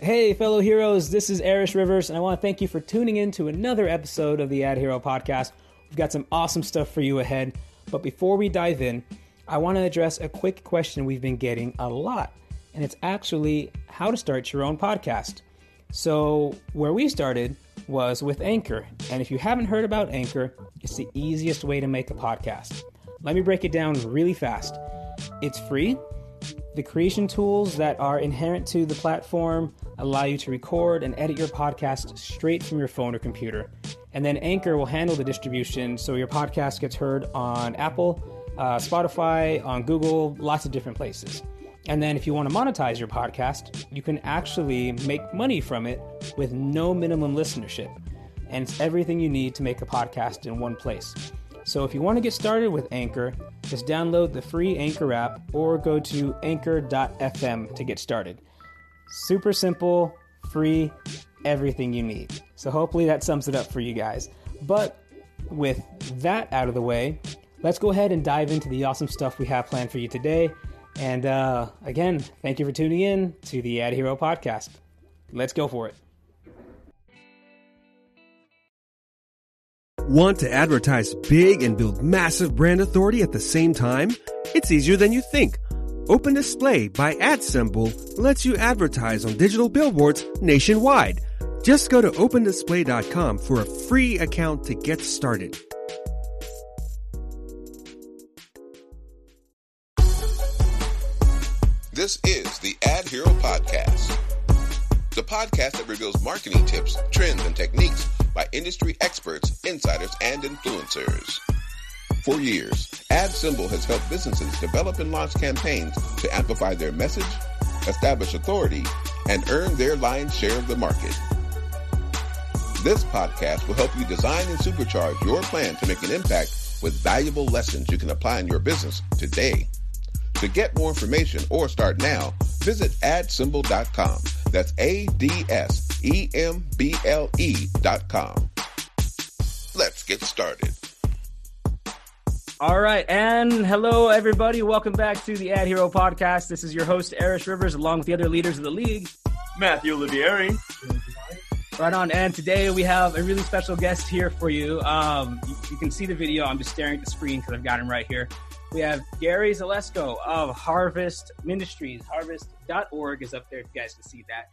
Hey, fellow heroes, this is Erish Rivers, and I want to thank you for tuning in to another episode of the Ad Hero Podcast. We've got some awesome stuff for you ahead, but before we dive in, I want to address a quick question we've been getting a lot, and it's actually how to start your own podcast. So, where we started was with Anchor, and if you haven't heard about Anchor, it's the easiest way to make a podcast. Let me break it down really fast. It's free. The creation tools that are inherent to the platform allow you to record and edit your podcast straight from your phone or computer. And then Anchor will handle the distribution so your podcast gets heard on Apple, uh, Spotify, on Google, lots of different places. And then if you want to monetize your podcast, you can actually make money from it with no minimum listenership. And it's everything you need to make a podcast in one place. So if you want to get started with Anchor, just download the free Anchor app or go to anchor.fm to get started. Super simple, free, everything you need. So hopefully that sums it up for you guys. But with that out of the way, let's go ahead and dive into the awesome stuff we have planned for you today. And uh, again, thank you for tuning in to the Ad Hero podcast. Let's go for it. Want to advertise big and build massive brand authority at the same time? It's easier than you think. Open Display by AdSemble lets you advertise on digital billboards nationwide. Just go to opendisplay.com for a free account to get started. This is the Ad Hero Podcast, the podcast that reveals marketing tips, trends, and techniques by industry experts, insiders, and influencers. For years, AdSemble has helped businesses develop and launch campaigns to amplify their message, establish authority, and earn their lion's share of the market. This podcast will help you design and supercharge your plan to make an impact with valuable lessons you can apply in your business today. To get more information or start now, visit adsemble.com. That's A D S E M B L E dot com. Let's get started. All right, and hello everybody. Welcome back to the Ad Hero podcast. This is your host Erish Rivers, along with the other leaders of the league. Matthew Olivieri. Right on, and today we have a really special guest here for you. Um, you, you can see the video. I'm just staring at the screen because I've got him right here. We have Gary Zelasko of Harvest Ministries. Harvest.org is up there if you guys can see that.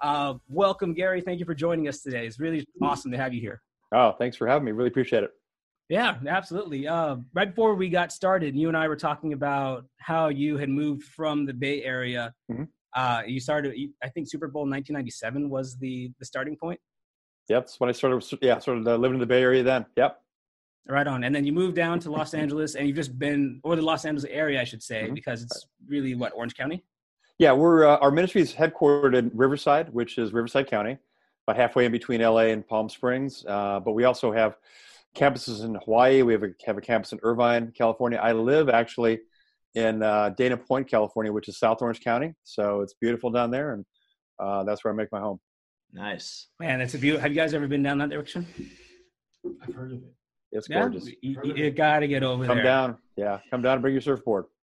Uh, welcome, Gary. Thank you for joining us today. It's really awesome to have you here. Oh, thanks for having me. Really appreciate it. Yeah, absolutely. Uh, right before we got started, you and I were talking about how you had moved from the Bay Area. Mhm. Uh, you started, I think, Super Bowl 1997 was the the starting point. Yep, that's when I started. Yeah, started uh, living in the Bay Area then. Yep. Right on. And then you moved down to Los Angeles, and you've just been, or the Los Angeles area, I should say, Mhm. because it's really what Orange County. Yeah, we're uh, our ministry is headquartered in Riverside, which is Riverside County, about halfway in between LA and Palm Springs. Uh, but we also have campuses in Hawaii. We have a have a campus in Irvine, California. I live actually in uh, Dana Point, California, which is South Orange County. So it's beautiful down there, and uh, that's where I make my home. Nice. Man, it's a beautiful. Have you guys ever been down that direction? I've heard of it. It's Yeah, gorgeous. you, you, you got to get over Come there. Come down, yeah, come down and bring your surfboard.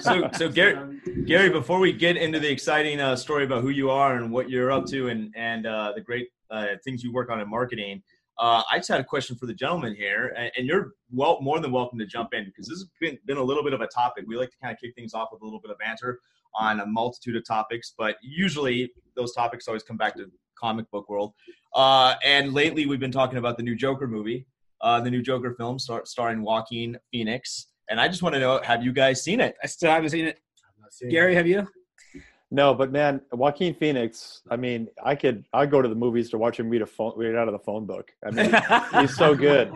So, so Gary, Gary, before we get into the exciting uh, story about who you are and what you're up to and and uh, the great uh, things you work on in marketing, uh, I just had a question for the gentleman here, and, and you're well more than welcome to jump in because this has been, been a little bit of a topic. We like to kind of kick things off with a little bit of banter on a multitude of topics, but usually those topics always come back to comic book world. Uh, and lately, we've been talking about the new Joker movie, uh, the new Joker film star- starring Joaquin Phoenix. And I just want to know, have you guys seen it? I still haven't seen it. I'm not saying Gary, have you? No, but man, Joaquin Phoenix. I mean, I could. I go to the movies to watch him read a phone, read out of the phone book. I mean, he's so good.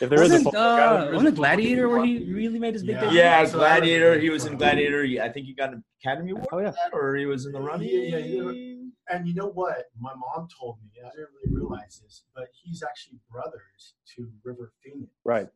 If there is a wasn't, phone book, I uh, would- wasn't it Gladiator where he really made his big Yeah. debut? Yeah, So Gladiator. He was in Gladiator. I think he got an Academy Award Oh, yeah. for that, or he was in the running. Yeah, yeah, And you know what? My mom told me. I didn't really realize this, but he's actually brothers to River Phoenix. right.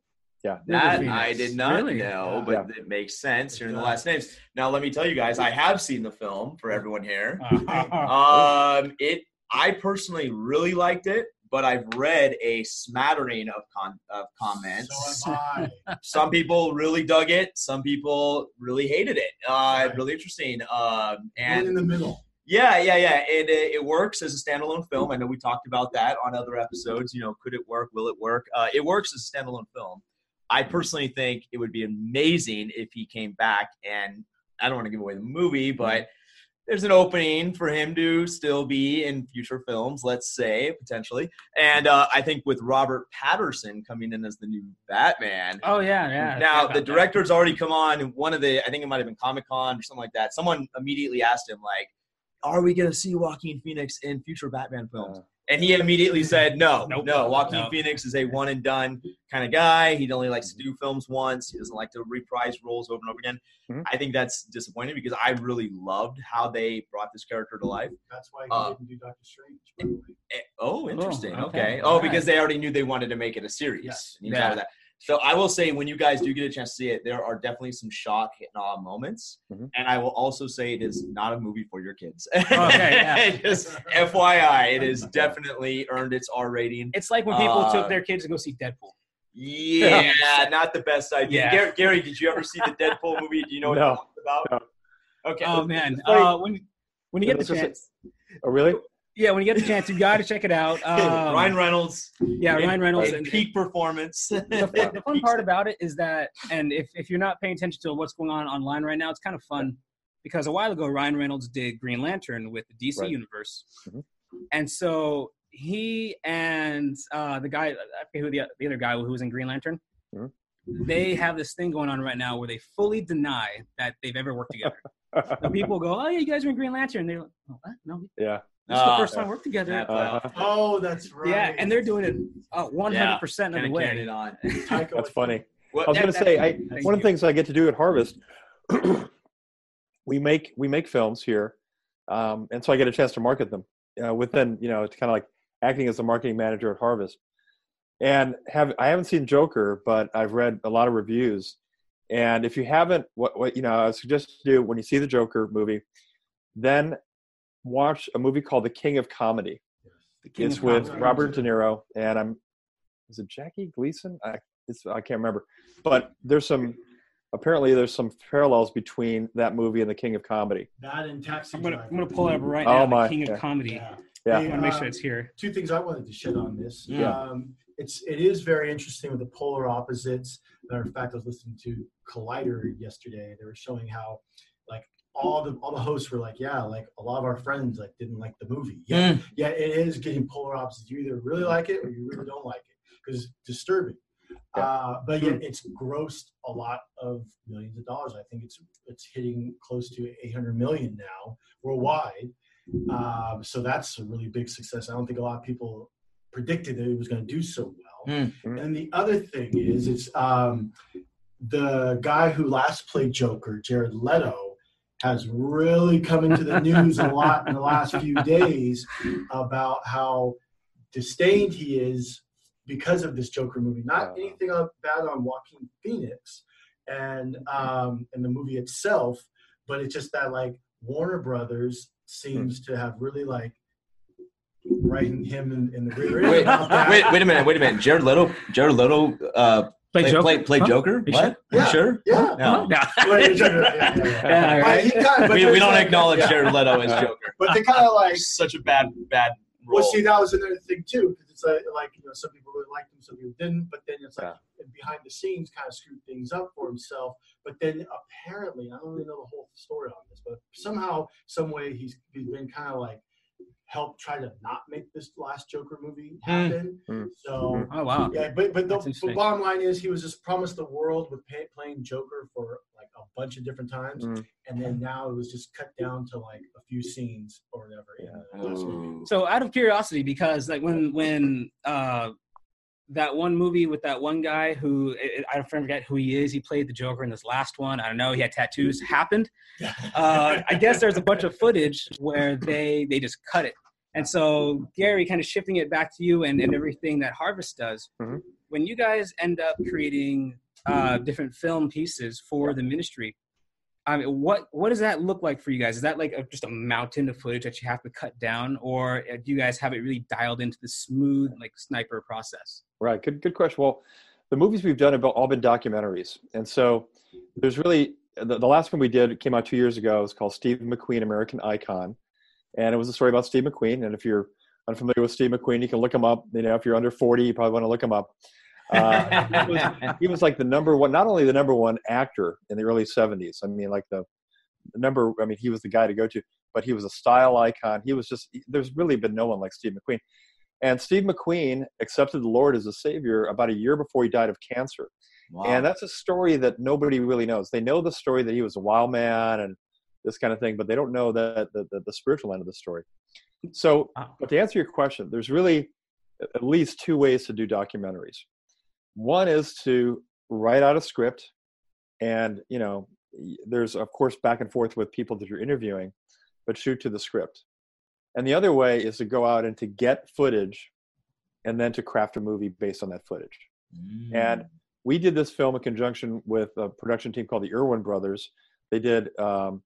Yeah. That I did not Really? know, Yeah. but it makes sense hearing the last names. Now, let me tell you guys, I have seen the film for everyone here. Um, it, I personally really liked it, but I've read a smattering of con- of comments. So am I. some people really dug it. Some people really hated it. Uh, Right. Really interesting. Um, And in the middle. Yeah, yeah, yeah. It, it it works as a standalone film. I know we talked about that on other episodes. You know, could it work? Will it work? Uh, it works as a standalone film. I personally think it would be amazing if he came back and I don't want to give away the movie, but there's an opening for him to still be in future films, let's say potentially. And uh, I think with Robert Pattinson coming in as the new Batman, Oh yeah, yeah. now the about that. director's already come on one of the I think it might have been Comic Con or something like that. Someone immediately asked him like, "Are we gonna see Joaquin Phoenix in future Batman films?" Uh, And he immediately said, "No, Nope. no. Joaquin No. Phoenix is a one and done kind of guy. He only likes to do films once. He doesn't like to reprise roles over and over again." Mhm. I think that's disappointing because I really loved how they brought this character to life. That's why he Uh, didn't do Doctor Strange. by the way. Eh, Oh, interesting. okay. okay. Oh, Alright. because they already knew they wanted to make it a series. Yes. And he's Yeah. Out of that. So I will say, when you guys do get a chance to see it, there are definitely some shock and awe moments. Mhm. And I will also say it is not a movie for your kids. Okay, yeah. Just FYI, it has definitely earned its R rating. It's like when people Uh, took their kids to go see Deadpool. Yeah, not the best idea. Yeah. Gary, Gary, did you ever see the Deadpool movie? Do you know what No. it's about? Okay. Oh man, uh, when when you get the just- chance, oh, really? Yeah, when you get the chance, you got to check it out. Um, Ryan Reynolds. yeah, in- Ryan Reynolds. and- peak performance. the, fun, the fun part about it is that, and if, if you're not paying attention to what's going on online right now, it's kind of fun because a while ago Ryan Reynolds did Green Lantern with the DC Right. universe, Mhm. and so he and uh, the guy, I forget who the, the other guy who was in Green Lantern, Mhm. they have this thing going on right now where they fully deny that they've ever worked together. so people go, "Oh yeah, you guys are in Green Lantern," and they're like, "Oh what? No, yeah. This is Ah, the first time we worked together." Uh-huh. Oh, that's right. Yeah, and they're doing it uh, 100% of Kinda the way. carried on. That's funny. Well, I was going to say, I, thank one of the things I get to do at Harvest, we make we make films here, um, and so I get a chance to market them uh, within you know it's kind of like acting as a marketing manager at Harvest. And have I haven't seen Joker, but I've read a lot of reviews. And if you haven't, what what you know, I suggest you do when you see the Joker movie, then watch a movie called The King of Comedy. The King it's of with Comedy. Robert De Niro and I'm is it Jackie Gleason? I it's, I can't remember. But there's some apparently there's some parallels between that movie and The King of Comedy. That and Taxi I'm gonna I'm gonna pull it up right Oh, now. my, the King yeah. of Comedy. Yeah. Yeah. I want to make sure um, it's here. two things I wanted to shit on this. Yeah. Um, it's it is very interesting with the polar opposites. Matter of fact, I was listening to Collider yesterday. They were showing how like all the all the hosts were like, yeah, like a lot of our friends like didn't like the movie. Yeah, yeah, it is getting polar opposites. You either really like it or you really don't like it because it's disturbing. Yeah. Uh, but yet it's grossed a lot of millions of dollars. I think it's it's hitting close to 800 million now worldwide. Um, so that's a really big success. I don't think a lot of people predicted that it was going to do so well. Mm. Mm. And the other thing is, it's um, the guy who last played Joker, Jared Leto, has really come into the news a lot in the last few days about how disdained he is because of this Joker movie. Not anything bad on Joaquin Phoenix and um, and the movie itself, but it's just that like Warner Brothers seems to have really like writing him in, in the rear Wait, wait, wait a minute, wait a minute. Jared Leto, Jared Leto, uh, Play play, Joker. play, play Huh? Joker. You What? sure? You Yeah. sure? Yeah. No. Wait, Joker, yeah, yeah, yeah. Yeah, But right. he kinda- but We, we don't like- acknowledge yeah. Jared Leto as Joker. But they kind of like Such a bad, bad role. Well, see, that was another thing too, because it's like, like you know, some people really liked him, some people didn't. But then it's like behind the scenes, kind of screwed things up for himself. But then apparently, I don't really know the whole story on this, but somehow, some way, he's he's been kind of like helped try to not make this last Joker movie happen. Mm. So. Oh wow. Yeah, but but the That's but interesting. bottom line is he was just promised the world with pay, playing Joker for like a bunch of different times, Mm. and then now it was just cut down to like a few scenes or whatever. in the last movie. So out of curiosity, because like when when uh that one movie with that one guy who I- I don't forget who he is. He played the Joker in this last one. I don't know. He had tattoos. Happened. Uh, I guess there's a bunch of footage where they they just cut it. And so Gary, kind of shifting it back to you and, and everything that Harvest does. Mhm. When you guys end up creating uh, different film pieces for the ministry, I mean, what what does that look like for you guys? Is that like a, just a mountain of footage that you have to cut down, or uh, do you guys have it really dialed into the smooth like sniper process? Right. Good. Good question. Well, the movies we've done have all been documentaries, and so there's really the, the last one we did came out two years ago. It's called Steve McQueen, American Icon, and it was a story about Steve McQueen. And if you're unfamiliar with Steve McQueen, you can look him up. You know, if you're under 40, you probably want to look him up. Uh, he, was, he, was, like the number one, not only the number one actor in the early 70s. I mean, like the, the number. I mean, he was the guy to go to. But he was a style icon. He was just. There's really been no one like Steve McQueen. And Steve McQueen accepted the Lord as a savior about a year before he died of cancer. Wow. And that's a story that nobody really knows. They know the story that he was a wild man and this kind of thing, but they don't know that the, the, the spiritual end of the story. So, but to answer your question, there's really at least two ways to do documentaries. One is to write out a script, and you know, there's of course back and forth with people that you're interviewing, but shoot to the script. And the other way is to go out and to get footage, and then to craft a movie based on that footage. Mm. And we did this film in conjunction with a production team called the Erwin Brothers. They did um,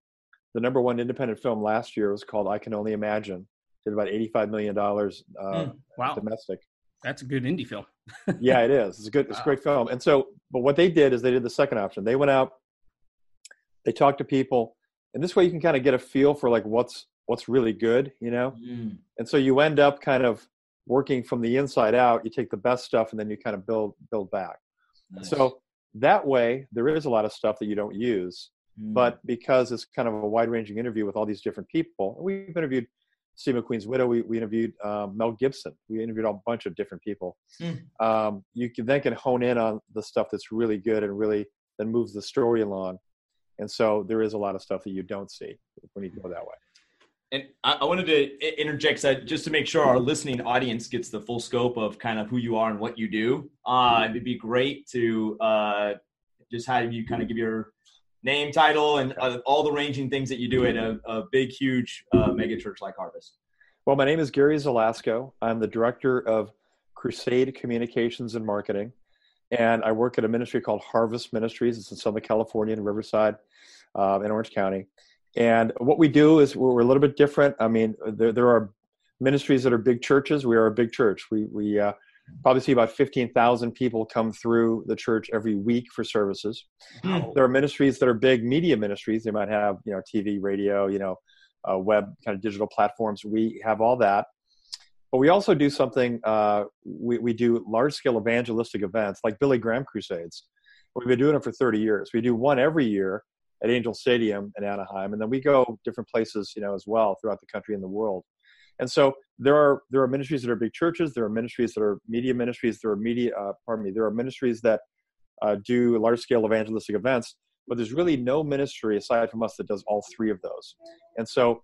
the number one independent film last year was called I Can Only Imagine. Did about eighty-five million dollars uh, mm, wow. domestic. That's a good indie film. yeah, it is. It's a good. It's wow. a great film. And so, but what they did is they did the second option. They went out, they talked to people, and this way you can kind of get a feel for like what's what's really good, you know. Mm. And so you end up kind of working from the inside out. You take the best stuff, and then you kind of build build back. Nice. So that way, there is a lot of stuff that you don't use Mm. But because it's kind of a wide ranging interview with all these different people, we've interviewed Steve McQueen's widow. We, we interviewed um, Mel Gibson. We interviewed a bunch of different people. Mm. Um, you can then can hone in on the stuff that's really good and really then moves the story along. And so there is a lot of stuff that you don't see when you go that way. And I, wanted to interject that just to make sure our listening audience gets the full scope of kind of who you are and what you do. Uh, it'd be great to uh, just have you kind of give your name, title, and uh, all the ranging things that you do at a, a big, huge uh, mega church like Harvest? Well, my name is Gary Zelasko. I'm the director of Crusade Communications and Marketing, and I work at a ministry called Harvest Ministries. It's in Southern California in Riverside, uh, in Orange County. And what we do is we're, a little bit different. I mean, there, there are ministries that are big churches. We are a big church. We we uh, probably see about 15,000 people come through the church every week for services. Wow. There are ministries that are big media ministries. They might have, you know, TV, radio, you know, uh, web kind of digital platforms. We have all that. But we also do something, uh, we, we do large scale evangelistic events like Billy Graham Crusades. We've been doing them for 30 years. We do one every year at Angel Stadium in Anaheim, and then we go different places, you know, as well throughout the country and the world. And so there are there are ministries that are big churches. There are ministries that are media ministries. There are media. Uh, pardon me. There are ministries that uh, do large scale evangelistic events. But there's really no ministry aside from us that does all three of those. And so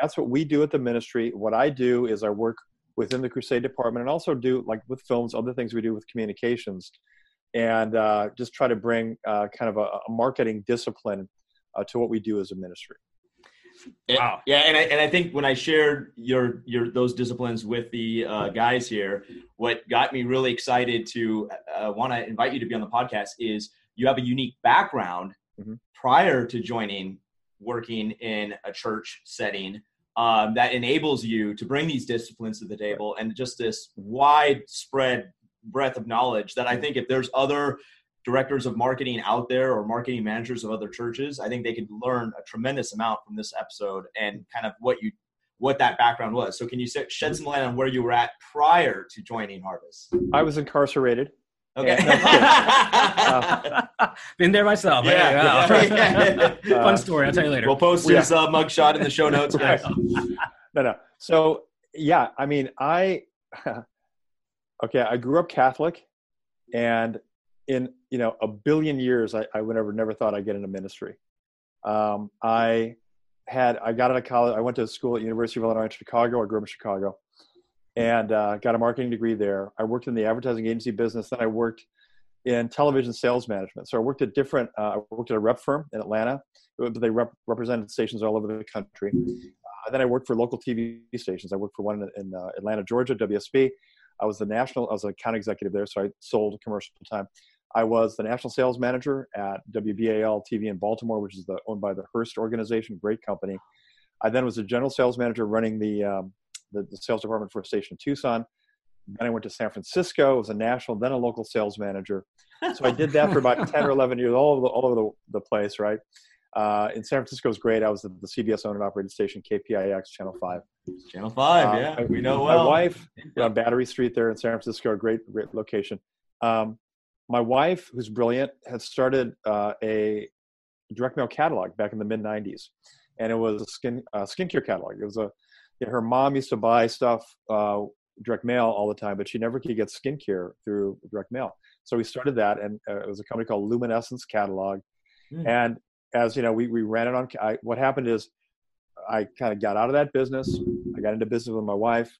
that's what we do at the ministry. What I do is I work within the crusade department and also do like with films, other things we do with communications, and uh, just try to bring uh, kind of a, a marketing discipline uh, to what we do as a ministry. Wow. Yeah, and I and I think when I shared your your those disciplines with the uh, guys here, what got me really excited to uh, want to invite you to be on the podcast is you have a unique background mm-hmm. prior to joining working in a church setting um, that enables you to bring these disciplines to the table and just this widespread breadth of knowledge that I think if there's other directors of marketing out there or marketing managers of other churches, I think they could learn a tremendous amount from this episode and kind of what you what that background was. So can you shed some light on where you were at prior to joining Harvest? I was incarcerated. Okay. uh, Been there myself. Yeah. yeah. Fun story. I'll tell you later. We'll post his uh, mugshot in the show notes. right. No, no. So yeah, I mean, I okay. I grew up Catholic, and in you know a billion years I, I would never never thought I'd get into ministry. Um, I had I got out of college. I went to school at University of Illinois in Chicago. I grew up in Chicago, and uh, got a marketing degree there. I worked in the advertising agency business. Then I worked in television sales management. So I worked at different. Uh, I worked at a rep firm in Atlanta. But they rep- represented stations all over the country. Uh, then I worked for local TV stations. I worked for one in, in uh, Atlanta, Georgia, WSB. I was the national. I was an account executive there, so I sold commercial time. I was the national sales manager at WBAL TV in Baltimore, which is the, owned by the Hearst organization, great company. I then was a general sales manager running the, um, the, the, sales department for a station in Tucson. Then I went to San Francisco, was a national, then a local sales manager. So I did that for about 10 or 11 years, all over the, all over the, the place, right? Uh, in San Francisco was great. I was the, the CBS owned and operated station, KPIX Channel Five. Channel Five, Um, yeah, I- we know My well. wife on Battery Street there in San Francisco, a great, great location. Um, my wife, who's brilliant, had started uh, a direct mail catalog back in the mid '90s, and it was a skin uh, skincare catalog. It was a you know, her mom used to buy stuff uh, direct mail all the time, but she never could get skincare through direct mail. So we started that, and uh, it was a company called Luminescence Catalog. Hmm. And as you know, we we ran it on. I, what happened is, I kind of got out of that business. I got into business with my wife.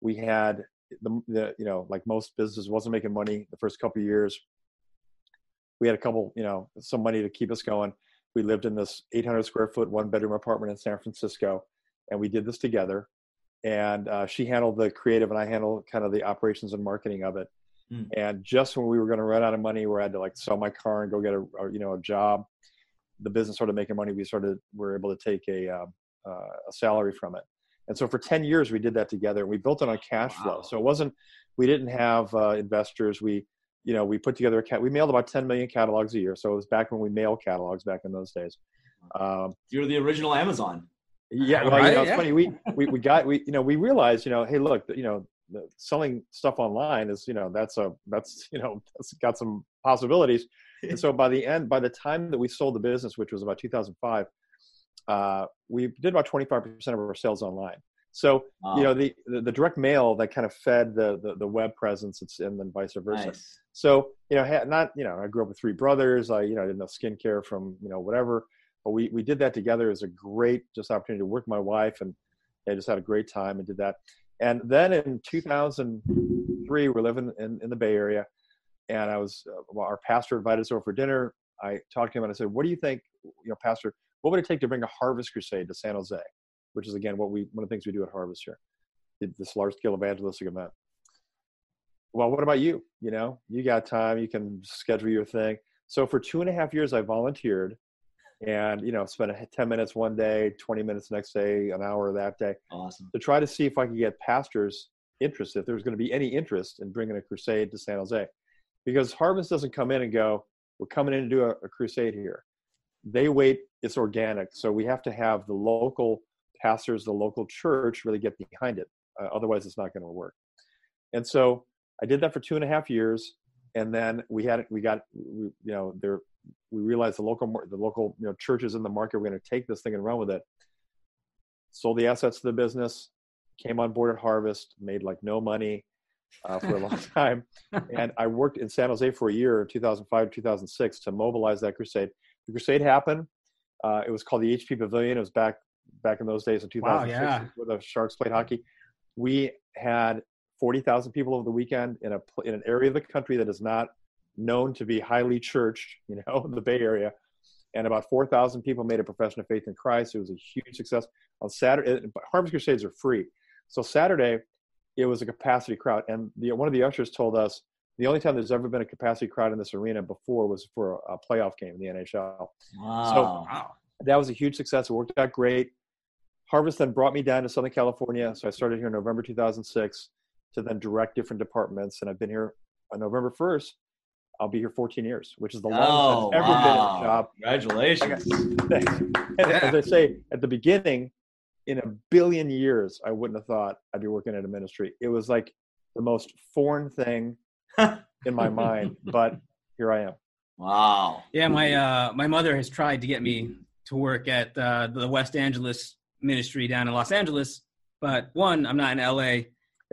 We had the, the you know like most businesses wasn't making money the first couple years. We had a couple you know some money to keep us going. We lived in this 800 square foot one bedroom apartment in San Francisco, and we did this together. And uh, she handled the creative, and I handled kind of the operations and marketing of it. Hmm. And just when we were going to run out of money, where I had to like sell my car and go get a, a you know a job, the business started making money. We started we were able to take a um, uh, a salary from it. And so for 10 years, we did that together and we built it on cash flow. So it wasn't, we didn't have uh, investors. We, you know, we put together a cat, we mailed about 10 million catalogs a year. So it was back when we mailed catalogs back in those days. Um, You're the original Amazon. yeah, well, Right, you know, it's yeah. funny. We, we, we got, we, you know, we realized, you know, hey, look, you know, selling stuff online is, you know, that's a, that's, you know, that's got some possibilities. And so by the end, by the time that we sold the business, which was about 2005, uh, we did about 25% of our sales online. So, Wow. you know, the, the, the direct mail that kind of fed the, the, the web presence it's, and then vice versa. nice. So, you know, not, you know, I grew up with three brothers. I, you know, I didn't know skincare from, you know, whatever, but we, we did that together. Was a great just opportunity to work with my wife and I just had a great time and did that. And then in 2003, we're living in, in the Bay Area and I was, uh, well, our pastor invited us over for dinner. I talked to him and I said, what do you think, you know, pastor, what would it take to bring a harvest crusade to San Jose? Which is again, what we, one of the things we do at harvest here, this large scale evangelistic event well, what about you? You know, you got time, you can schedule your thing. So for two and a half years, I volunteered and, you know, spent 10 minutes one day, 20 minutes next day, an hour that day Awesome. to try to see if I could get pastors interested, if there was going to be any interest in bringing a crusade to San Jose. Because Harvest doesn't come in and go, we're coming in to do a, a crusade here. They wait, it's organic. So we have to have the local pastors, the local church really get behind it. Uh, otherwise, it's not going to work. And so I did that for two and a half years. And then we had, we got, we, you know, there, we realized the local, the local, you know, churches in the market were going to take this thing and run with it. Sold the assets to the business, came on board at Harvest, made like no money uh, for a long time. And I worked in San Jose for a year, 2005, 2006, to mobilize that crusade. The crusade happened. Uh, it was called the HP Pavilion. It was back back in those days in 2006 yeah. where the Sharks played hockey. We had 40,000 people over the weekend in a in an area of the country that is not known to be highly churched, you know, the Bay Area. And about 4,000 people made a profession of faith in Christ. It was a huge success. On Saturday, Harvest Crusades are free. So Saturday, it was a capacity crowd. And the, one of the ushers told us the only time there's ever been a capacity crowd in this arena before was for a, playoff game in the NHL. Wow. Wow. That was a huge success. It worked out great. Harvest then brought me down to Southern California. So I started here in November 2006 to then direct different departments. And I've been here on November 1st. I'll be here 14 years, which is the longest oh, I've ever wow. been in a job. Congratulations. And as I say, at the beginning, in a billion years, I wouldn't have thought I'd be working in a ministry. It was like the most foreign thing in my mind, but here I am. Wow. Yeah, my uh, my mother has tried to get me to work at uh, the West Angeles ministry down in Los Angeles, but one, I'm not in LA,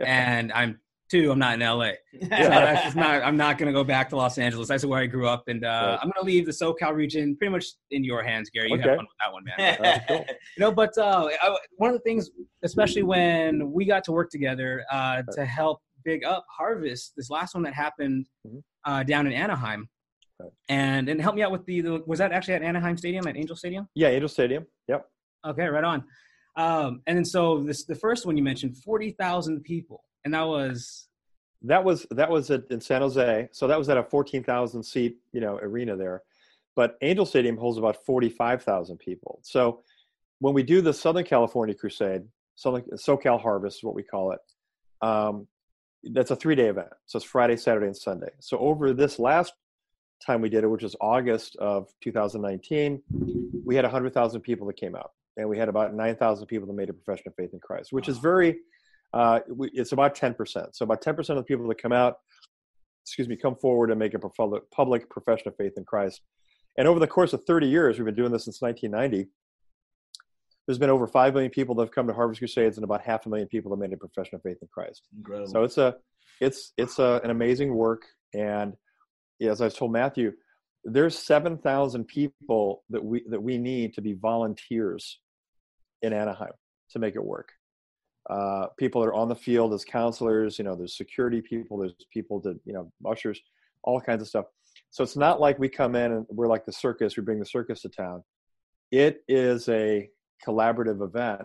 and I'm two, I'm not in LA. So that's just not. I'm not going to go back to Los Angeles. That's where I grew up, and uh, Right. I'm going to leave the SoCal region pretty much in your hands, Gary. You Okay. have fun with that one, man. That's cool. you know but uh, I, one of the things especially when we got to work together uh, to help big up harvest this last one that happened Mhm. uh, down in anaheim and and help me out with the, the was that actually at anaheim stadium at angel stadium Yeah, Angel Stadium. Yep. okay right on um, and then so this the first one you mentioned 40000 people and that was That was that was at, in San Jose. So that was at a 14,000 seat, you know, arena there. But Angel Stadium holds about 45,000 people. So when we do the Southern California Crusade, Southern SoCal Harvest is what we call it. Um, that's a three-day event. So it's Friday, Saturday, and Sunday. So over this last time we did it, which was August of 2019, we had 100,000 people that came out, and we had about 9,000 people that made a profession of faith in Christ, which is very, uh, we, it's about 10%. So about 10% of the people that come out, excuse me, come forward and make a public, public profession of faith in Christ. And over the course of 30 years, we've been doing this since 1990. There's been over 5 million people that have come to Harvest Crusades and about half a million people that made a profession of faith in Christ. Incredible. So it's a, it's, it's a, an amazing work. And yeah, as I told Matthew, there's 7,000 people that we, that we need to be volunteers in Anaheim to make it work. Uh, people that are on the field as counselors, you know, there's security people, there's people that, you know, ushers, all kinds of stuff. So it's not like we come in and we're like the circus, we bring the circus to town. It is a collaborative event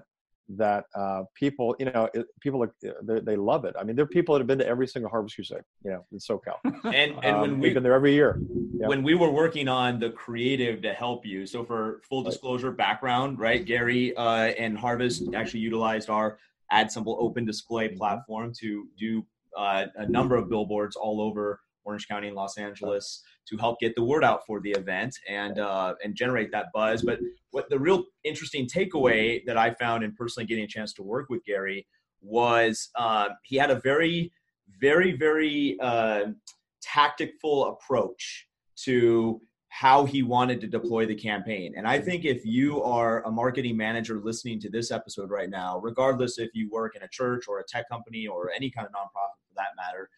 that uh, people, you know, it, people are, they, they, love it. I mean, there are people that have been to every single Harvest Crusade, you know, in SoCal. And and um, when we've been there every year. Yeah. When we were working on the creative to help you, so for full disclosure, background, right? Gary uh, and Harvest actually utilized our AdSemble open display mm-hmm. platform to do uh, a number of billboards all over Orange County and Los Angeles to help get the word out for the event and uh, and generate that buzz. But what the real interesting takeaway that I found in personally getting a chance to work with Gary was uh, he had a very, very, very uh, tactful approach to how he wanted to deploy the campaign. And I think if you are a marketing manager listening to this episode right now, regardless if you work in a church or a tech company or any kind of nonprofit for that matter,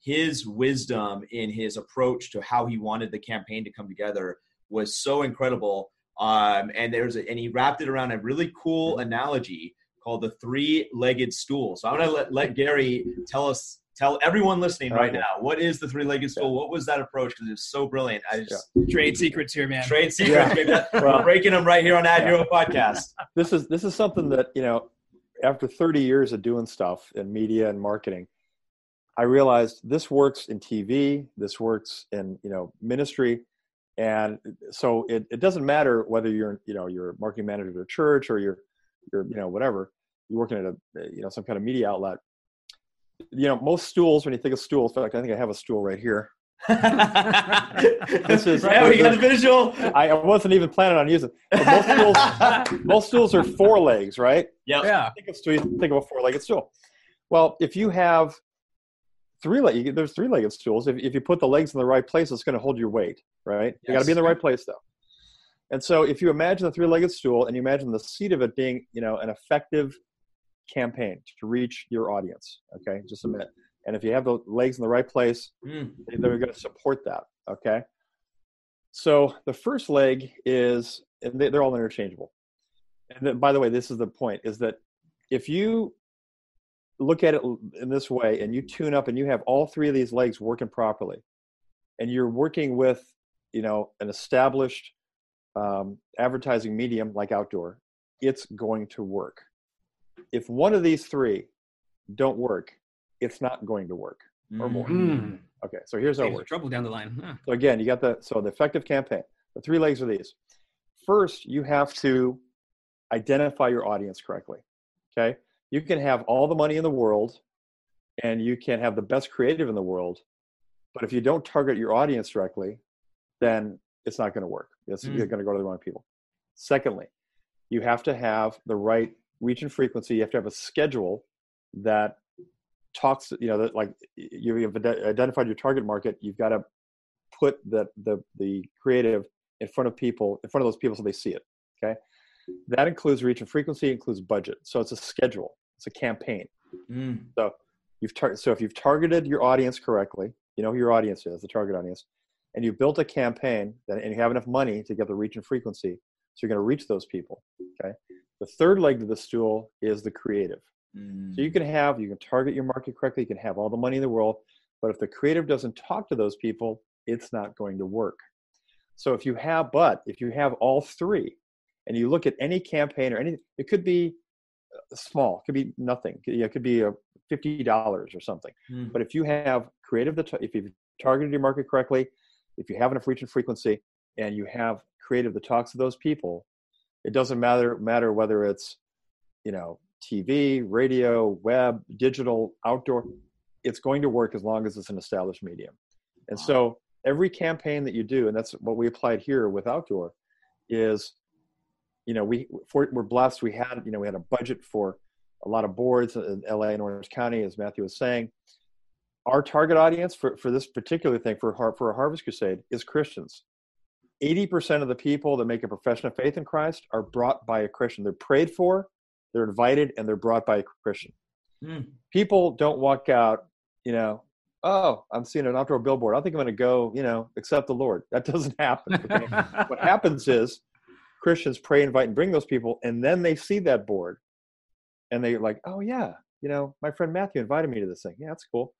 his wisdom in his approach to how he wanted the campaign to come together was so incredible. Um, and there's a, and he wrapped it around a really cool analogy called the three-legged stool. So I'm gonna let, let Gary tell us, tell everyone listening right now, what is the three-legged stool? What was that approach? Because it's so brilliant. I just yeah. trade secrets here, man. Trade secrets. Yeah. well, breaking them right here on Ad Hero Podcast. This is this is something that you know, after 30 years of doing stuff in media and marketing, I realized this works in TV, this works in you know ministry, and so it, it doesn't matter whether you're you know you're a marketing manager at a church or you're you're you know whatever you're working at a you know some kind of media outlet. You know most stools when you think of stools. In fact, I think I have a stool right here. this is right, we got a visual. I wasn't even planning on using. Most stools, most stools are four legs, right? Yep. Yeah. Think of stool. Think of a four-legged stool. Well, if you have three leg there's three legged stools. If, if you put the legs in the right place it's going to hold your weight right? Yes. you got to be in the right place though. And so if you imagine the three legged stool and you imagine the seat of it being you know an effective campaign to reach your audience okay? Just a minute. And if you have the legs in the right place mm. they're going to support that okay? So the first leg is and they're all interchangeable. And then, by the way this is the point is that if you look at it in this way and you tune up and you have all three of these legs working properly and you're working with you know an established um, advertising medium like outdoor it's going to work. If one of these three don't work it's not going to work or more. Mm-hmm. okay so here's our trouble down the line huh. so again you got the so the effective campaign the three legs are these. First you have to identify your audience correctly okay you can have all the money in the world and you can have the best creative in the world but if you don't target your audience directly then it's not going to work. It's mm. going to go to the wrong people. Secondly you have to have the right reach and frequency. You have to have a schedule that talks you know that like you've identified your target market. You've got to put the the the creative in front of people in front of those people so they see it okay that includes reach and frequency, includes budget. So it's a schedule, it's a campaign. Mm. So you've tar- so if you've targeted your audience correctly, you know who your audience is, the target audience, and you built a campaign that, and you have enough money to get the reach and frequency, so you're going to reach those people. Okay. The third leg of the stool is the creative. Mm. So you can have, you can target your market correctly, you can have all the money in the world, but if the creative doesn't talk to those people, it's not going to work. So if you have, but if you have all three, and you look at any campaign or anything, it could be uh, small, it could be nothing, it could be a fifty dollars or something. Mm. But if you have creative, the if you've targeted your market correctly, if you have enough reach and frequency, and you have creative that talks to those people, it doesn't matter matter whether it's you know TV, radio, web, digital, outdoor. It's going to work as long as it's an established medium. And so every campaign that you do, and that's what we applied here with outdoor, is, you know, we for, we're blessed. We had, you know, we had a budget for a lot of boards in LA and Orange County, as Matthew was saying. Our target audience for, for this particular thing for for a Harvest Crusade is Christians. 80% of the people that make a profession of faith in Christ are brought by a Christian. They're prayed for, they're invited, and they're brought by a Christian. Mm. People don't walk out, you know, oh, I'm seeing an outdoor billboard. I think I'm going to go, you know, accept the Lord. That doesn't happen. Okay? what happens is Christians pray, invite, and bring those people, and then they see that board and they're like, oh, yeah, you know, my friend Matthew invited me to this thing. Yeah, that's cool.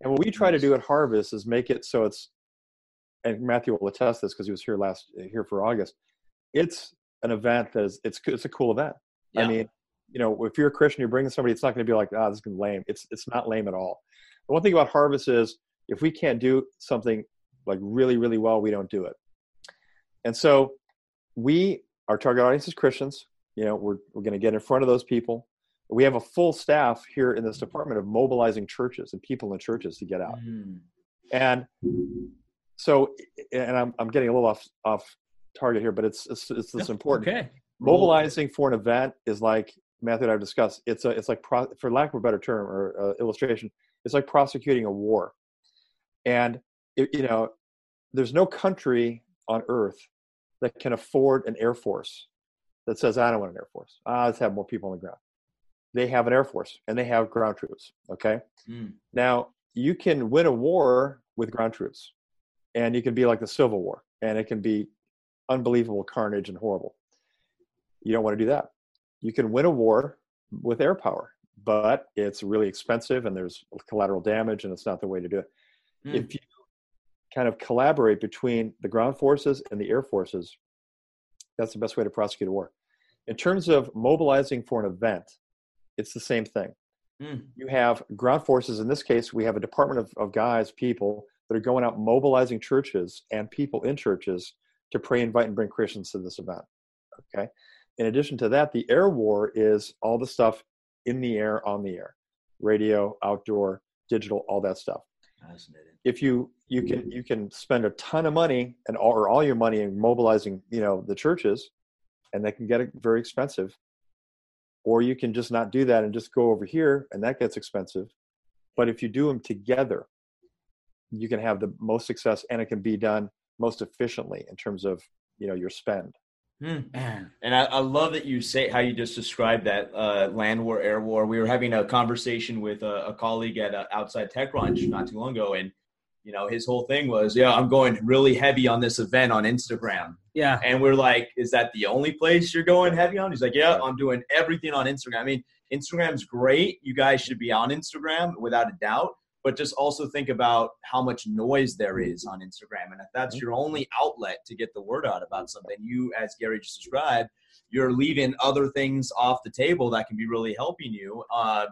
And what we try to do at Harvest is make it so it's and Matthew will attest this because he was here last here for August. It's an event that is it's it's a cool event. Yeah. I mean, you know, if you're a Christian, you're bringing somebody. It's not going to be like, ah, oh, this is lame. It's it's not lame at all. The one thing about Harvest is if we can't do something like really really well, we don't do it. And so we our target audience is Christians. You know, we're we're going to get in front of those people. We have a full staff here in this department of mobilizing churches and people in churches to get out. Mm. And so and I'm, I'm getting a little off off target here but it's it's, it's this important okay mobilizing for an event is like Matthew and i've discussed it's a it's like pro, for lack of a better term or uh, illustration it's like prosecuting a war and it, you know there's no country on earth that can afford an air force that says i don't want an air force ah, let's have more people on the ground they have an air force and they have ground troops okay mm. now you can win a war with ground troops and you can be like the Civil War, and it can be unbelievable carnage and horrible. You don't want to do that. You can win a war with air power, but it's really expensive and there's collateral damage, and it's not the way to do it. Mm. If you kind of collaborate between the ground forces and the air forces, that's the best way to prosecute a war. In terms of mobilizing for an event, it's the same thing. Mm. You have ground forces. In this case, we have a department of, of guys, people that are going out mobilizing churches and people in churches to pray, invite, and bring Christians to this event. Okay. In addition to that, the air war is all the stuff in the air, on the air, radio, outdoor, digital, all that stuff. Fascinating. If you you can you can spend a ton of money and all, or all your money in mobilizing, you know, the churches, and that can get very expensive. Or you can just not do that and just go over here, and that gets expensive. But if you do them together, you can have the most success and it can be done most efficiently in terms of you know your spend mm, man. And I, I, love that you say how you just described that uh, land war air war. We were having a conversation with a, a colleague at uh, outside TechCrunch not too long ago and you know his whole thing was yeah i'm going really heavy on this event on instagram. Yeah. And we're like is that the only place you're going heavy on? He's like yeah i'm doing everything on instagram. I mean instagram's great. You guys should be on instagram without a doubt but just also think about how much noise there is on Instagram. And if that's mm-hmm. your only outlet to get the word out about something, you, as Gary just described, you're leaving other things off the table that can be really helping you. Uh,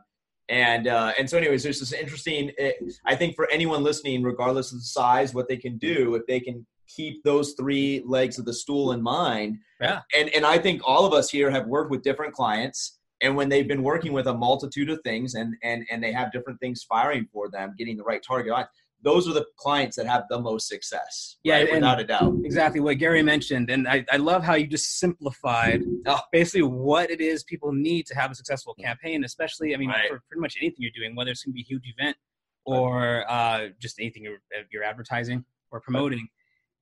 and uh, and so, anyways, there's this interesting. Eh, I think for anyone listening, regardless of the size, what they can do if they can keep those three legs of the stool in mind. Yeah. And and I think all of us here have worked with different clients and when they've been working with a multitude of things and and and they have different things firing for them getting the right target on those are the clients that have the most success yeah right? without a doubt exactly what gary mentioned and I, I love how you just simplified oh. basically what it is people need to have a successful campaign especially i mean right. for pretty much anything you're doing whether it's going to be a huge event or uh, just anything you're, you're advertising or promoting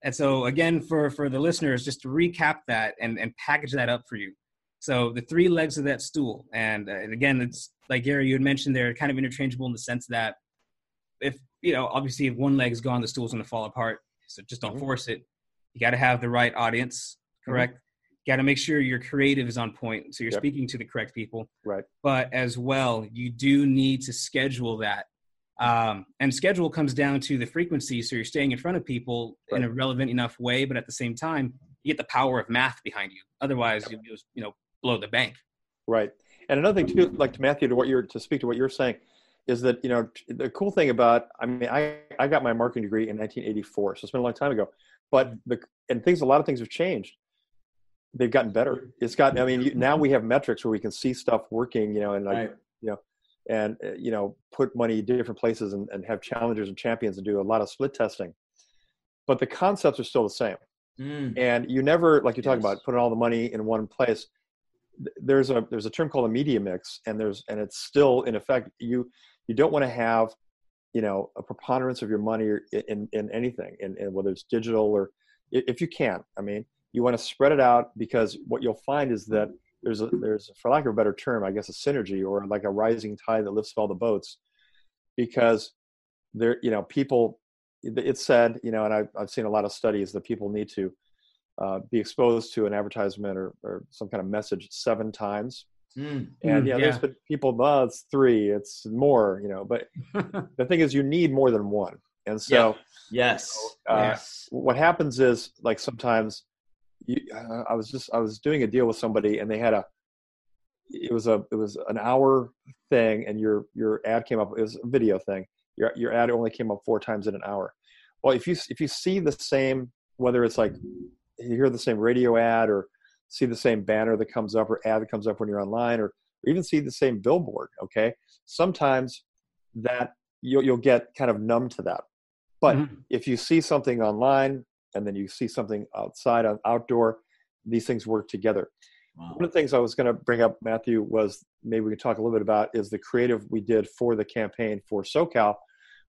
and so again for for the listeners just to recap that and and package that up for you so the three legs of that stool, and, uh, and again, it's like Gary, you had mentioned they're kind of interchangeable in the sense that if you know, obviously, if one leg's gone, the stool's going to fall apart. So just don't mm-hmm. force it. You got to have the right audience, mm-hmm. correct? Mm-hmm. Got to make sure your creative is on point, so you're yep. speaking to the correct people. Right. But as well, you do need to schedule that um, and schedule comes down to the frequency so you're staying in front of people right. in a relevant enough way but at the same time you get the power of math behind you otherwise you just you know blow the bank. Right. And another thing too, like to Matthew, to what you're to speak to what you're saying, is that you know the cool thing about I mean I I got my marketing degree in 1984, so it's been a long time ago. But the and things a lot of things have changed. They've gotten better. It's gotten. I mean, you, now we have metrics where we can see stuff working. You know, and like right. you know, and uh, you know, put money different places and, and have challengers and champions and do a lot of split testing. but the concepts are still the same. Mm. And you never, like you talk Yes. about, putting all the money in one place. Th- There's a there's a term called a media mix, and there's and it's still in effect. You you don't want to have, you know, a preponderance of your money in in anything, in, in whether it's digital or if you can. I mean, you want to spread it out because what you'll find is that there's a there's for lack of a better term, I guess, a synergy or like a rising tide that lifts all the boats, because there you know people it's said, you know, and I've, I've seen a lot of studies that people need to uh, be exposed to an advertisement or, or some kind of message seven times. Mm. And Mm, yeah, there's yeah. been people, oh, it's three, it's more, you know, but the thing is, you need more than one. And so Yes. uh, yes. what happens is, like, sometimes you, uh, I was just, I was doing a deal with somebody and they had a, it was a, it was an hour thing and your, your ad came up, it was a video thing. Your, your ad only came up four times in an hour. Well, if you, if you see the same, whether it's like you hear the same radio ad or see the same banner that comes up or ad that comes up when you're online or, or even see the same billboard okay sometimes that you'll, you'll get kind of numb to that but Mhm. if you see something online and then you see something outside on outdoor these things work together Wow. one of the things i was going to bring up matthew was maybe we can talk a little bit about is the creative we did for the campaign for socal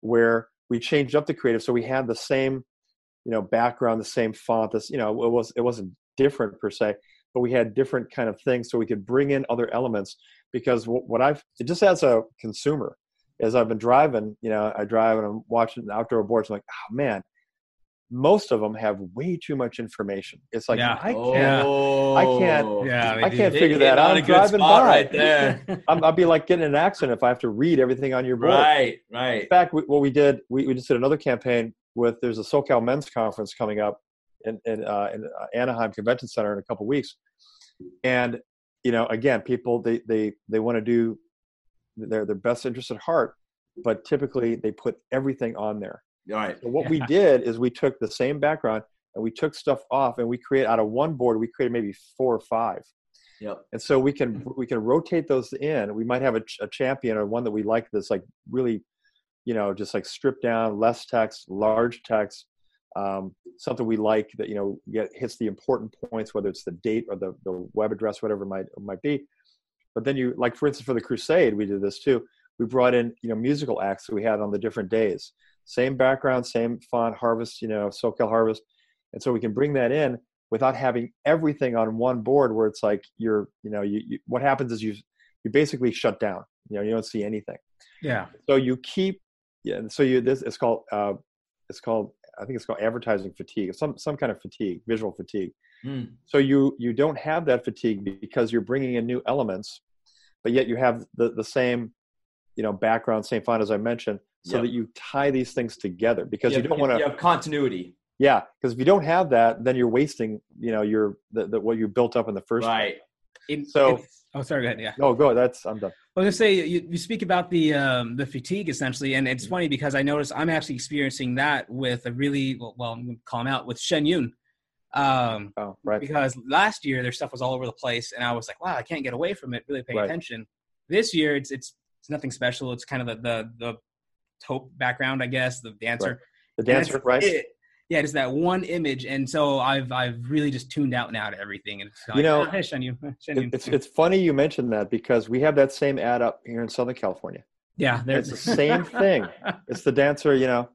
where we changed up the creative so we had the same you know background the same font this you know it was it wasn't different per se but we had different kind of things so we could bring in other elements because what, what i've it just as a consumer as i've been driving you know i drive and i'm watching the outdoor boards i'm like oh man most of them have way too much information it's like Yeah. i Oh. can't I can't- oh. Yeah, I can't Hit- figure that on out. a I'm driving spot by. right there. I'm, I'll be like getting an accident if I have to read everything on your board. right. right. In Right. fact, we, what we did, we, we just did another campaign with there's a SoCal Men's Conference coming up in in, uh, in uh, Anaheim Convention Center in a couple weeks, and you know, again, people they they they want to do their their best interest at heart, but typically they put everything on there. All right. So what we did is we took the same background and we took stuff off and we create out of one board we created maybe four or five Yep. and so we can we can rotate those in we might have a, ch- a champion or one that we like that's like really you know just like stripped down less text large text um, something we like that you know get hits the important points whether it's the date or the, the web address whatever it might it might be. But then you like for instance for the crusade we did this too. We brought in you know musical acts that we had on the different days. Same background same font harvest you know socal harvest. And so we can bring that in without having everything on one board where it's like you're you know you, you what happens is you you basically shut down. You know you don't see anything. Yeah. so you keep yeah so you this it's called uh it's called i think it's called advertising fatigue some some kind of fatigue visual fatigue Mm. so you you don't have that fatigue because you're bringing in new elements but yet you have the the same you know background same font as i mentioned so Yep. that you tie these things together because you, have- don't want to You have continuity. yeah, because if you don't have that, then you're wasting, you know, your the, the what you built up in the first. Right. It- So- it's- oh, sorry. Go ahead. Yeah. No, go. That's I'm done. I was gonna say you, you speak about the um, the fatigue essentially, and it's funny because I noticed I'm actually experiencing that with a really well, well I'm gonna call him out with Shen Yun, um, Oh, right. because last year their stuff was all over the place, and I was like, wow, I can't get away from it, really pay Right. attention. This year it's it's it's nothing special. It's kind of the the, the taupe background, I guess, the dancer. The dancer, right? it. Yeah, just that one image, and so I've I've really just tuned out now to everything, and it's like, ah, You know, oh, hey, Shen Yun, Shen It- it's it's funny you mentioned that because we have that same ad up here in Southern California. yeah, It's the same thing. It's the dancer, you know,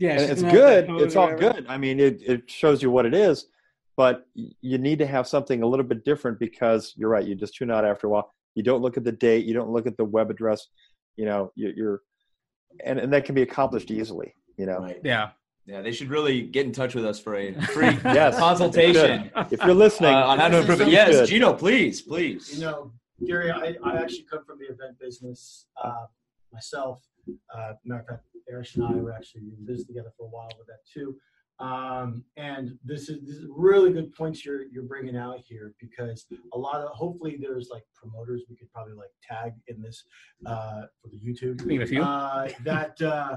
Yeah, and it's good. It's all good. I mean, it it shows you what it is, but you need to have something a little bit different because you're right. You just tune out after a while. You don't look at the date. You don't look at the web address. You know, you, you're, and and that can be accomplished easily. You know, Right. Yeah. Yeah. They should really get in touch with us for a free Yes, consultation if you're listening, uh, on how to improve it. Yes, should. Gino, please, please. You know, Gary, I, I actually come from the event business uh, myself. Uh, matter of fact, Eric and I were actually in business together for a while with that too. Um, and this is, this is really good points you're you're bringing out here because a lot of hopefully there's like promoters we could probably like tag in this uh, for the YouTube Me with you. uh, that uh,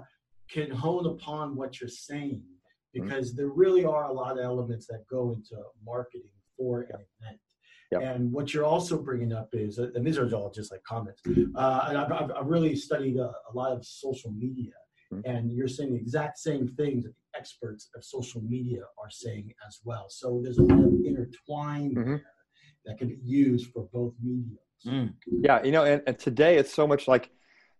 can hone upon what you're saying Mm-hmm. because there really are a lot of elements that go into marketing for an event. Yep. And what you're also bringing up is, and these are all just like comments, uh, and I've, I've, I've really studied a, a lot of social media. mm-hmm. and you're saying the exact same things that the experts of social media are saying as well. So there's a lot of intertwined mm-hmm. that can be used for both mediums. Mm. Yeah, you know, and, and today it's so much like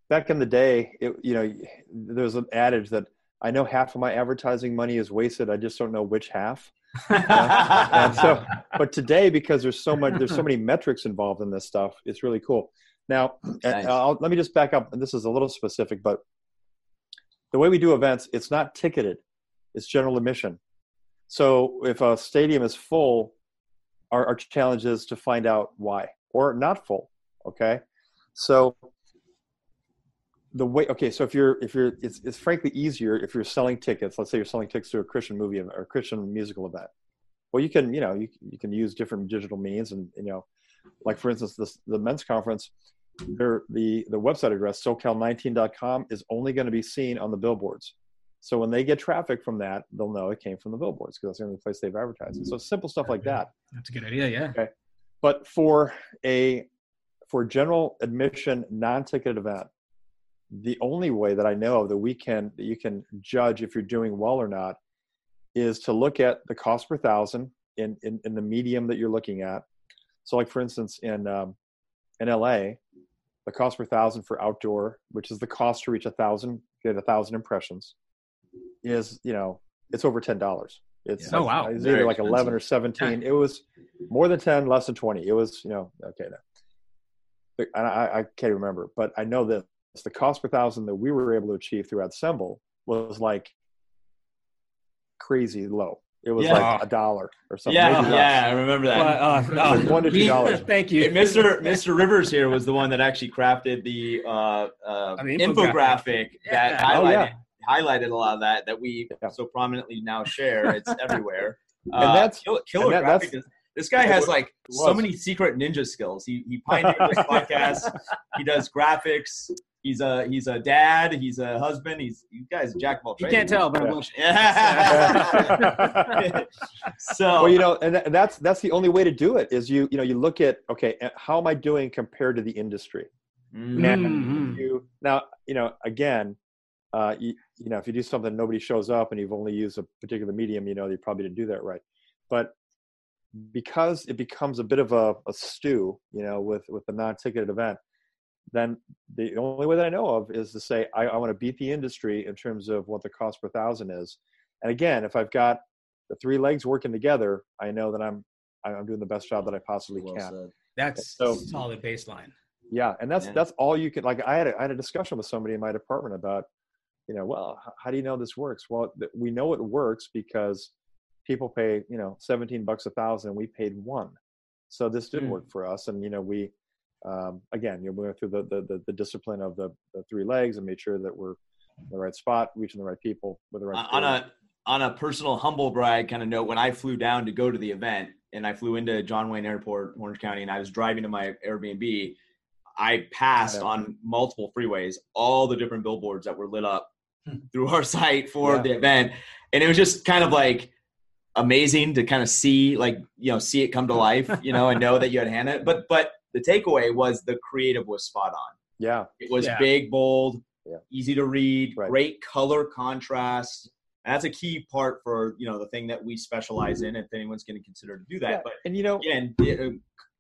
back in the day. It, you know, there's an adage that I know half of my advertising money is wasted. I just don't know which half. uh, so, but today, because there's so much, there's so many metrics involved in this stuff. It's really cool. Now, nice. let me just back up. And this is a little specific, but the way we do events, it's not ticketed. It's general admission. So if a stadium is full, our, our challenge is to find out why or not full. Okay. So the way okay so if you're if you're it's, it's frankly easier if you're selling tickets. Let's say you're selling tickets to a christian movie or a christian musical event. Well you can you know you, you can use different digital means and you know like for instance this the men's conference their the the website address socal19.com is only going to be seen on the billboards. So when they get traffic from that they'll know it came from the billboards because that's the only place they've advertised so simple stuff like that. That's a good idea yeah. Okay. But for a for general admission non-ticketed event the only way that I know of that we can that you can judge if you're doing well or not is to look at the cost per thousand in in, in the medium that you're looking at. So, like for instance, in um, in LA, the cost per thousand for outdoor, which is the cost to reach a thousand, get a thousand impressions, is you know it's over ten dollars. It's yeah. oh wow, it's either like eleven or seventeen. It was more than ten, less than twenty. It was you know okay. And I, I can't remember, but I know that the cost per thousand that we were able to achieve through Adsemble was like crazy low. It was yeah. like a dollar or something. Yeah, yeah, I remember that. Well, uh, one to two dollars. Thank you. Mr. Mr. Rivers here was the one that actually crafted the uh, uh, I mean, infographic, infographic yeah. that highlighted, oh, yeah. highlighted a lot of that that we so prominently now share. It's everywhere. and uh, that's killer, killer and that, graphic. This guy has like so many secret ninja skills. He he pioneered this podcast. He does graphics. He's a he's a dad. He's a husband. He's you guys jack of all trades. You can't tell, but I'm so well, you know, and that's that's the only way to do it is you you know you look at okay, how am I doing compared to the industry? Mm-hmm. You, now you know again, uh, you, you know if you do something nobody shows up and you've only used a particular medium, you know you probably didn't do that right. But because it becomes a bit of a, a stew, you know, with with the non-ticketed event, then the only way that I know of is to say I, I want to beat the industry in terms of what the cost per thousand is. And again, if I've got the three legs working together, I know that I'm I'm doing the best job that I possibly well can. Said. That's so solid baseline. Yeah, and that's yeah. that's all you can. Like I had a, I had a discussion with somebody in my department about, you know, well, how do you know this works? Well, we know it works because people pay you know 17 bucks a thousand, we paid one, so this didn't mm. work for us, and you know we um, again, you're moving through the, the, the, the, discipline of the, the three legs and made sure that we're in the right spot, reaching the right people with the right. On a on a personal humble brag kind of note, when I flew down to go to the event and I flew into John Wayne Airport, Orange County, and I was driving to my Airbnb, I passed on multiple freeways all the different billboards that were lit up hmm. through our site for yeah. the event, and it was just kind of like amazing to kind of see like you know see it come to life you know and know that you had hand it but but the takeaway was the creative was spot on. Yeah. It was yeah. big, bold, yeah. easy to read, right. great color contrast. And that's a key part for, you know, the thing that we specialize in if anyone's going to consider to do that. Yeah. But and you know, again, uh,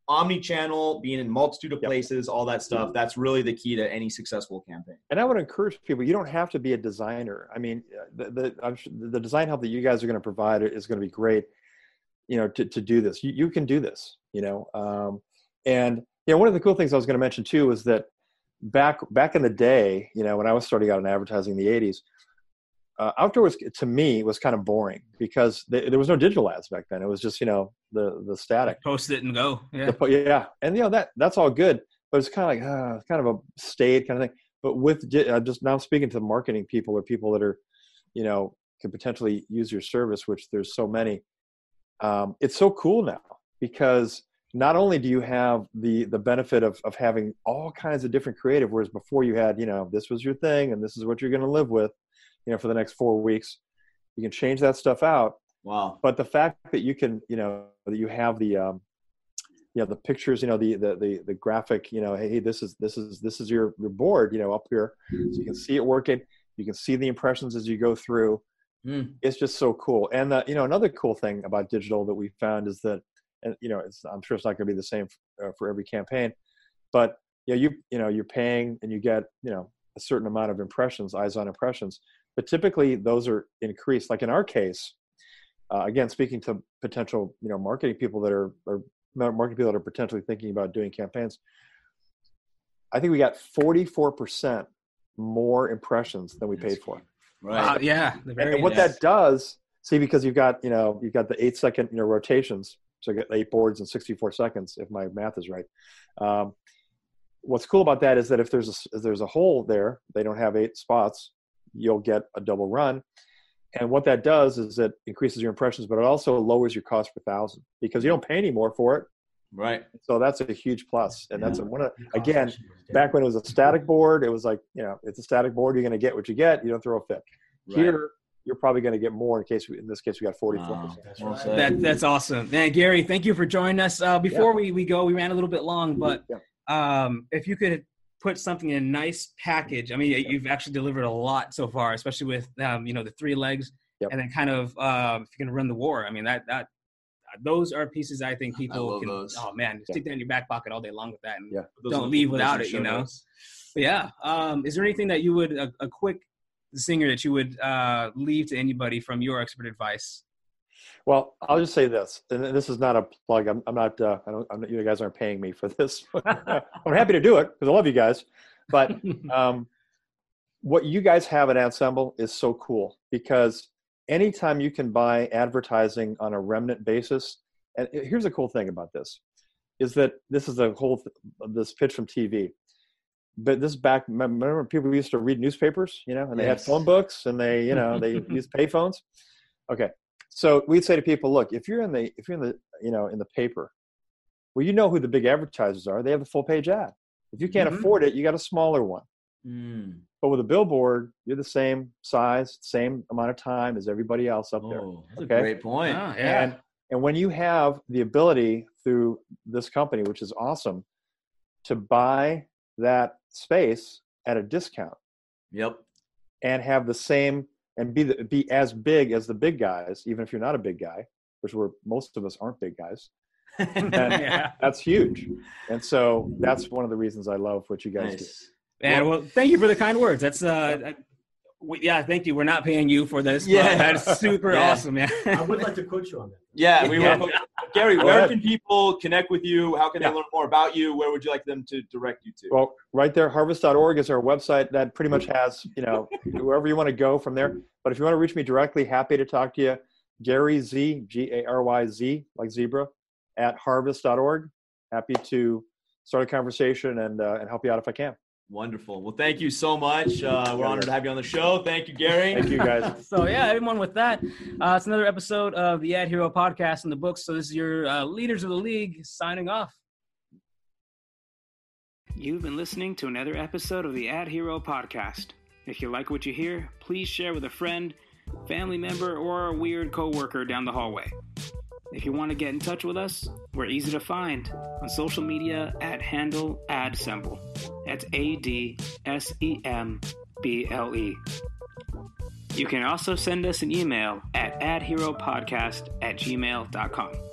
omni-channel, being in multitude of yep. places, all that stuff, that's really the key to any successful campaign. And I would encourage people, you don't have to be a designer. I mean, uh, the, the, the design help that you guys are going to provide is going to be great, you know, to, to do this. You, you can do this, you know. Um, and you know, one of the cool things I was going to mention too was that back back in the day, you know, when I was starting out in advertising in the '80s, uh, outdoor was to me was kind of boring because th- there was no digital ads back then. It was just you know the the static post it and go. Yeah, yeah, and you know that that's all good, but it's kind of like uh, kind of a state kind of thing. But with uh, just now I'm speaking to marketing people or people that are, you know, could potentially use your service, which there's so many. Um, it's so cool now because not only do you have the the benefit of of having all kinds of different creative whereas before you had you know this was your thing and this is what you're going to live with you know for the next four weeks you can change that stuff out wow but the fact that you can you know that you have the um you know the pictures you know the the the, the graphic you know hey this is this is this is your your board you know up here so you can see it working You can see the impressions as you go through. Mm. It's just so cool. And uh, you know, another cool thing about digital that we found is that, and you know, it's, I'm sure it's not going to be the same for, uh, for every campaign, but yeah, you you know, you're paying and you get you know a certain amount of impressions, eyes on impressions, but typically those are increased. Like in our case, uh, again, speaking to potential you know marketing people that are or marketing people that are potentially thinking about doing campaigns, I think we got 44 percent more impressions than we paid for. Right. Wow, yeah. And, and what nice. that does, see, because you've got you know you've got the eight second you know rotations, so you get eight boards in 64 seconds, if my math is right. Um, what's cool about that is that if there's a, if there's a hole there, they don't have eight spots, you'll get a double run. And what that does is it increases your impressions, but it also lowers your cost per thousand because you don't pay any more for it. Right. So that's a huge plus. And that's Yeah. one of again actually was down. back when it was a static board, it was like you know it's a static board. You're going to get what you get. You don't throw a fit. Right. Here, you're probably going to get more in case we, in this case we got 44 Wow. percent. That's right. That, that's awesome. Man, Gary, thank you for joining us. Uh, before we, we go, we ran a little bit long, but Yeah. um, if you could put something in a nice package, I mean, you've actually delivered a lot so far, especially with, um, you know, the three legs Yep. and then kind of, uh, if you're going to run the war, I mean, that, that, those are pieces I think people love can, those. oh man, Yeah. stick that in your back pocket all day long with that. And Yeah. Don't leave without it, you know? But yeah. Um, is there anything that you would a, a quick singer that you would uh, leave to anybody from your expert advice? Well, I'll just say this, and this is not a plug. I'm, I'm not. Uh, I don't. I'm not, you guys aren't paying me for this. I'm happy to do it because I love you guys. But um, what you guys have at Adsemble is so cool because anytime you can buy advertising on a remnant basis, and here's a cool thing about this, is that this is the whole th- this pitch from TV. But this back, remember people used to read newspapers, you know, and they had phone books and they, you know, they used payphones. Okay, so we'd say to people, look, if you're in the if you're in the you know in the paper, well, you know who the big advertisers are. They have the full page ad. If you can't Mhm. afford it, you got a smaller one. Mm. But with a billboard, you're the same size, same amount of time as everybody else up there. Oh, that's Okay. a great point. Ah, yeah. And and when you have the ability through this company, which is awesome, to buy that space at a discount Yep. and have the same and be the, be as big as the big guys, even if you're not a big guy, which we're most of us aren't big guys. Yeah. that's huge. And so that's one of the reasons I love what you guys do. And well, thank you for the kind words. That's uh, we, yeah, thank you. We're not paying you for this. Yeah. Yeah, that's super Yeah. awesome, man. I would like to quote you on that. Yeah, we Yeah. were. Gary, where can people connect with you? How can Yeah. they learn more about you? Where would you like them to direct you to? Well, right there, harvest.org is our website that pretty much has, you know, wherever you want to go from there. But if you want to reach me directly, happy to talk to you. Gary Z, G A R Y Z, like zebra, at harvest.org. Happy to start a conversation and, uh, and help you out if I can. Wonderful. Well, thank you so much. Uh, we're honored to have you on the show. Thank you, Gary. Thank you guys. so yeah, everyone with that, uh, it's another episode of the Ad Hero podcast in the books. So this is your uh, leaders of the league signing off. You've been listening to another episode of the Ad Hero podcast. If you like what you hear, please share with a friend, family member, or a weird coworker down the hallway. If you want to get in touch with us, we're easy to find on social media at handle adsemble. That's A D S E M B L E. You can also send us an email at adheropodcast at gmail.com.